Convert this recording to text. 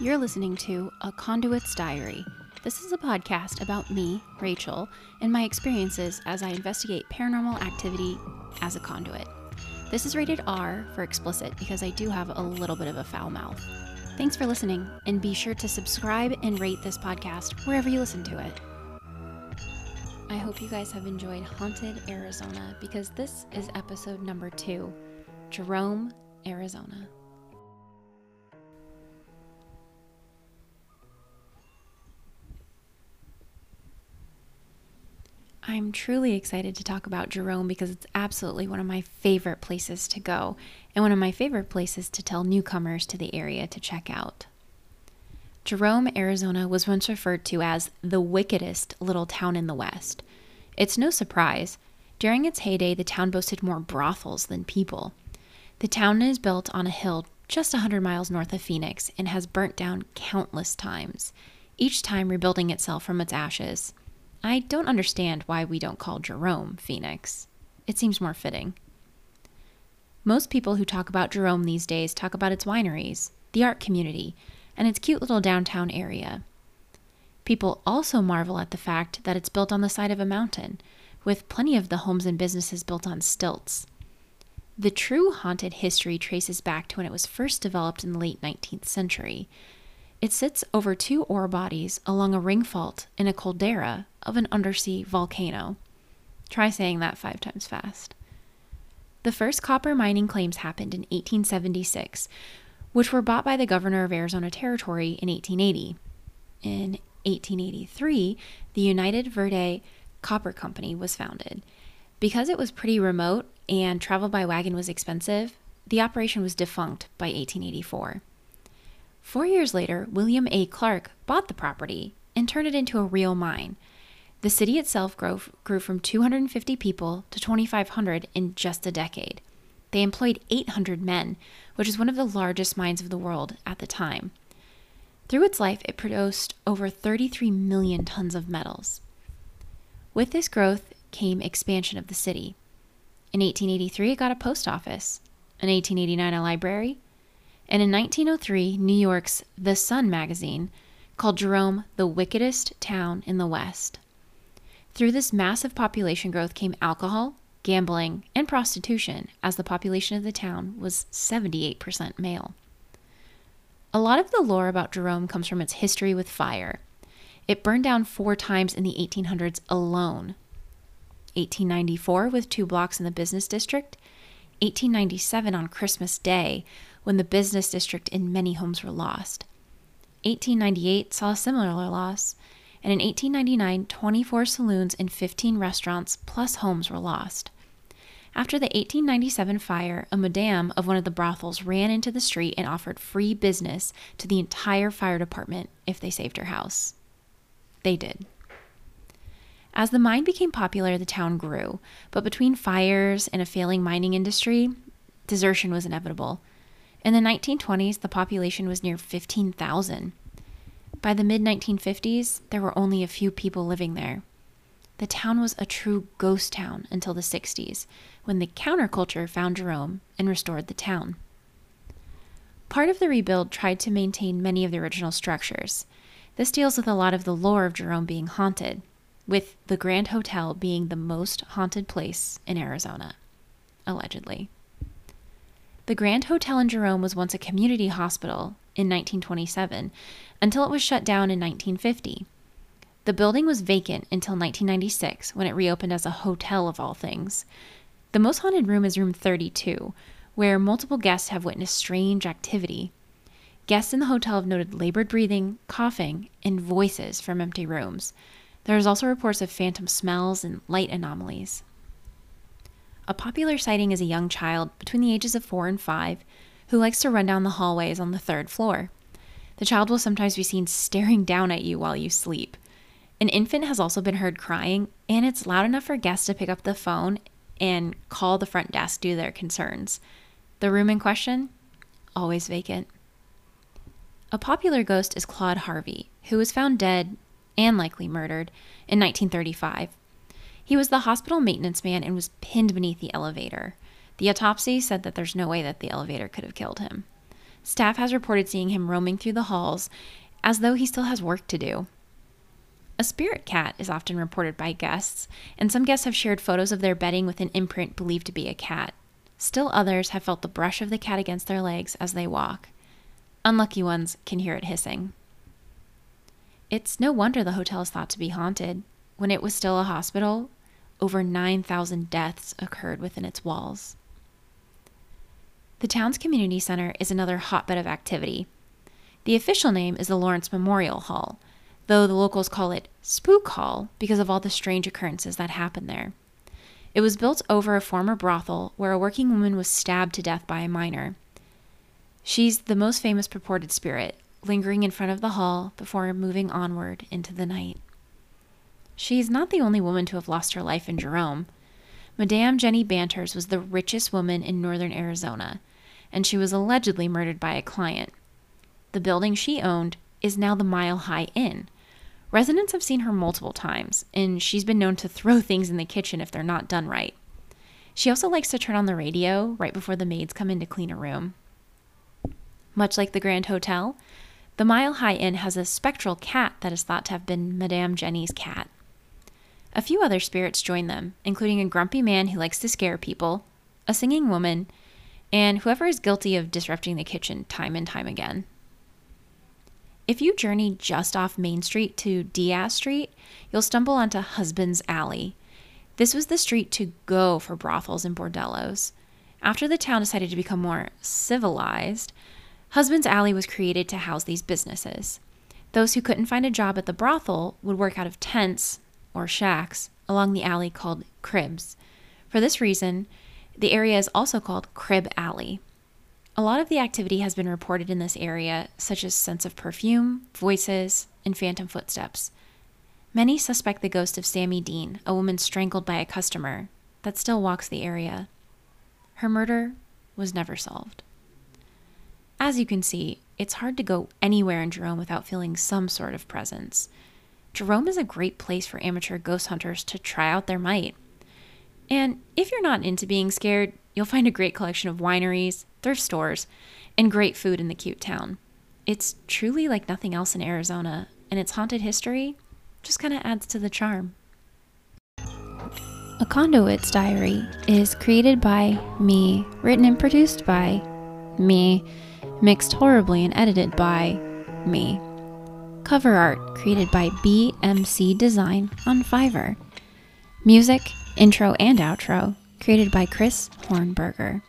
You're listening to A Conduit's Diary. This is a podcast about me, Rachel, and my experiences as I investigate paranormal activity as a conduit. This is rated R for explicit because I do have a little bit of a foul mouth. Thanks for listening, and be sure to subscribe and rate this podcast wherever you listen to it. I hope you guys have enjoyed Haunted Arizona because this is episode number two Jerome, Arizona. I'm truly excited to talk about Jerome because it's absolutely one of my favorite places to go and one of my favorite places to tell newcomers to the area to check out. Jerome, Arizona was once referred to as the wickedest little town in the West. It's no surprise. During its heyday, the town boasted more brothels than people. The town is built on a hill just 100 miles north of Phoenix and has burnt down countless times, each time rebuilding itself from its ashes. I don't understand why we don't call Jerome Phoenix. It seems more fitting. Most people who talk about Jerome these days talk about its wineries, the art community, and its cute little downtown area. People also marvel at the fact that it's built on the side of a mountain, with plenty of the homes and businesses built on stilts. The true haunted history traces back to when it was first developed in the late 19th century. It sits over two ore bodies along a ring fault in a caldera of an undersea volcano. Try saying that five times fast. The first copper mining claims happened in 1876, which were bought by the governor of Arizona Territory in 1880. In 1883, the United Verde Copper Company was founded. Because it was pretty remote and travel by wagon was expensive, the operation was defunct by 1884. Four years later, William A. Clark bought the property and turned it into a real mine. The city itself grew, grew from 250 people to 2,500 in just a decade. They employed 800 men, which is one of the largest mines of the world at the time. Through its life, it produced over 33 million tons of metals. With this growth came expansion of the city. In 1883, it got a post office. In 1889, a library. And in 1903, New York's The Sun magazine called Jerome the wickedest town in the West. Through this massive population growth came alcohol, gambling, and prostitution, as the population of the town was 78% male. A lot of the lore about Jerome comes from its history with fire. It burned down four times in the 1800s alone 1894 with two blocks in the business district, 1897 on Christmas Day when the business district and many homes were lost. 1898 saw a similar loss, and in 1899, 24 saloons and 15 restaurants plus homes were lost. After the 1897 fire, a madame of one of the brothels ran into the street and offered free business to the entire fire department if they saved her house. They did. As the mine became popular, the town grew, but between fires and a failing mining industry, desertion was inevitable. In the 1920s, the population was near 15,000. By the mid 1950s, there were only a few people living there. The town was a true ghost town until the 60s, when the counterculture found Jerome and restored the town. Part of the rebuild tried to maintain many of the original structures. This deals with a lot of the lore of Jerome being haunted, with the Grand Hotel being the most haunted place in Arizona, allegedly. The Grand Hotel in Jerome was once a community hospital in 1927 until it was shut down in 1950. The building was vacant until 1996 when it reopened as a hotel of all things. The most haunted room is room 32, where multiple guests have witnessed strange activity. Guests in the hotel have noted labored breathing, coughing, and voices from empty rooms. There is also reports of phantom smells and light anomalies. A popular sighting is a young child between the ages of 4 and 5 who likes to run down the hallways on the third floor. The child will sometimes be seen staring down at you while you sleep. An infant has also been heard crying, and it's loud enough for guests to pick up the phone and call the front desk due to their concerns. The room in question? Always vacant. A popular ghost is Claude Harvey, who was found dead and likely murdered in 1935. He was the hospital maintenance man and was pinned beneath the elevator. The autopsy said that there's no way that the elevator could have killed him. Staff has reported seeing him roaming through the halls as though he still has work to do. A spirit cat is often reported by guests, and some guests have shared photos of their bedding with an imprint believed to be a cat. Still others have felt the brush of the cat against their legs as they walk. Unlucky ones can hear it hissing. It's no wonder the hotel is thought to be haunted. When it was still a hospital, over 9,000 deaths occurred within its walls. The town's community center is another hotbed of activity. The official name is the Lawrence Memorial Hall, though the locals call it Spook Hall because of all the strange occurrences that happen there. It was built over a former brothel where a working woman was stabbed to death by a miner. She's the most famous purported spirit, lingering in front of the hall before moving onward into the night. She is not the only woman to have lost her life in Jerome. Madame Jenny Bauters was the richest woman in northern Arizona, and she was allegedly murdered by a client. The building she owned is now the Mile High Inn, Residents have seen her multiple times, and she's been known to throw things in the kitchen if they're not done right. She also likes to turn on the radio right before the maids come in to clean a room. Much like the Grand Hotel, the Mile High Inn has a spectral cat that is thought to have been Madame Jenny's cat. A few other spirits join them, including a grumpy man who likes to scare people, a singing woman, and whoever is guilty of disrupting the kitchen time and time again. If you journey just off Main Street to Diaz Street, you'll stumble onto Husband's Alley. This was the street to go for brothels and bordellos. After the town decided to become more civilized, Husband's Alley was created to house these businesses. Those who couldn't find a job at the brothel would work out of tents or shacks along the alley called cribs. For this reason, the area is also called Crib Alley. A lot of the activity has been reported in this area, such as scents of perfume, voices, and phantom footsteps. Many suspect the ghost of Sammy Dean, a woman strangled by a customer, that still walks the area. Her murder was never solved. As you can see, it's hard to go anywhere in Jerome without feeling some sort of presence. Jerome is a great place for amateur ghost hunters to try out their might. And if you're not into being scared, you'll find a great collection of wineries, thrift stores, and great food in the cute town. It's truly like nothing else in Arizona, and its haunted history just kind of adds to the charm. A Conduit's Diary is created by me, written and produced by me, mixed horribly and edited by me. Cover art created by BMC Design on Fiverr. Music, intro, and outro created by Chris Hornberger.